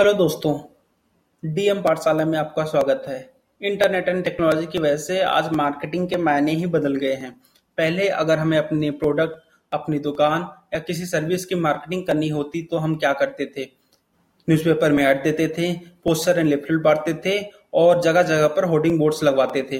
Hello दोस्तों, DM पाठशाला में आपका स्वागत है। इंटरनेट एंड टेक्नोलॉजी की वजह से आज मार्केटिंग के मायने ही बदल गए हैं। पहले अगर हमें अपने प्रोडक्ट, अपनी दुकान या किसी सर्विस की मार्केटिंग करनी होती तो हम क्या करते थे? न्यूज़पेपर में ऐड देते थे, पोस्टर एंड लिफलेट बांटते थे और जगह जगह पर होर्डिंग बोर्ड्स लगवाते थे।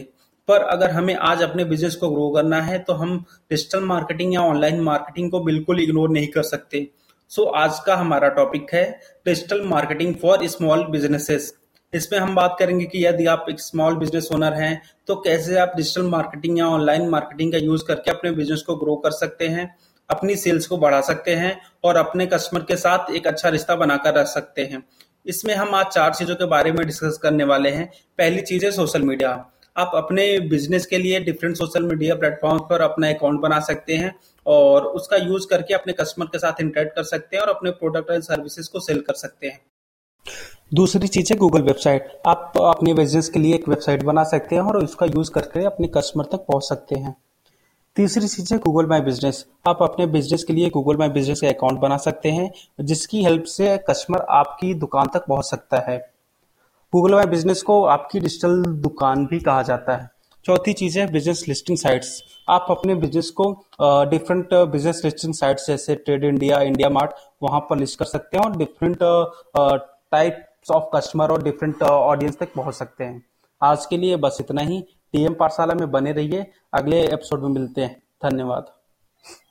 पर अगर हमें आज अपने बिज़नेस को ग्रो करना है तो हम डिजिटल मार्केटिंग या ऑनलाइन मार्केटिंग को बिल्कुल इग्नोर नहीं कर सकते। सो आज का हमारा टॉपिक है digital marketing for small businesses इसमें हम बात करेंगे कि यदि आप एक स्मॉल बिज़नेस ओनर हैं तो कैसे आप डिजिटल मार्केटिंग या ऑनलाइन मार्केटिंग का यूज़ करके अपने बिज़नेस को ग्रो कर सकते हैं, अपनी सेल्स को बढ़ा सकते हैं और अपने कस्टमर के साथ एक अच्छा रिश्ता बनाकर रख सकते हैं। इसमें हम आज चार चीज़ों के बारे में डिस्कस करने वाले हैं। पहली चीज़ है सोशल मीडिया आप अपने बिज़नेस के लिए डिफरेंट सोशल मीडिया प्लेटफॉर्म पर अपना अकाउंट बना सकते हैं और उसका यूज़ करके अपने कस्टमर के साथ इंटरेक्ट कर सकते हैं और अपने प्रोडक्ट एंड सर्विसेज़ को सेल कर सकते हैं। दूसरी चीज़ है गूगल वेबसाइट आप अपने बिज़नेस के लिए एक वेबसाइट बना सकते हैं और उसका यूज़ करके अपने कस्टमर तक पहुँच सकते हैं। तीसरी चीज़ है गूगल माई बिज़नेस आप अपने बिज़नेस के लिए गूगल माई बिज़नेस का अकाउंट बना सकते हैं, जिसकी हेल्प से कस्टमर आपकी दुकान तक पहुँच सकता है। गूगल माई बिज़नेस को आपकी डिजिटल दुकान भी कहा जाता है। चौथी चीज़ है बिज़नेस लिस्टिंग साइट्स आप अपने बिज़नेस को डिफरेंट बिज़नेस लिस्टिंग साइट्स जैसे ट्रेड इंडिया इंडिया मार्ट वहाँ पर लिस्ट कर सकते हैं और डिफरेंट टाइप्स ऑफ़ कस्टमर और डिफरेंट ऑडियंस तक पहुँच सकते हैं। आज के लिए बस इतना ही। टीएम पाठशाला में बने रहिए। अगले एपिसोड में मिलते हैं। धन्यवाद।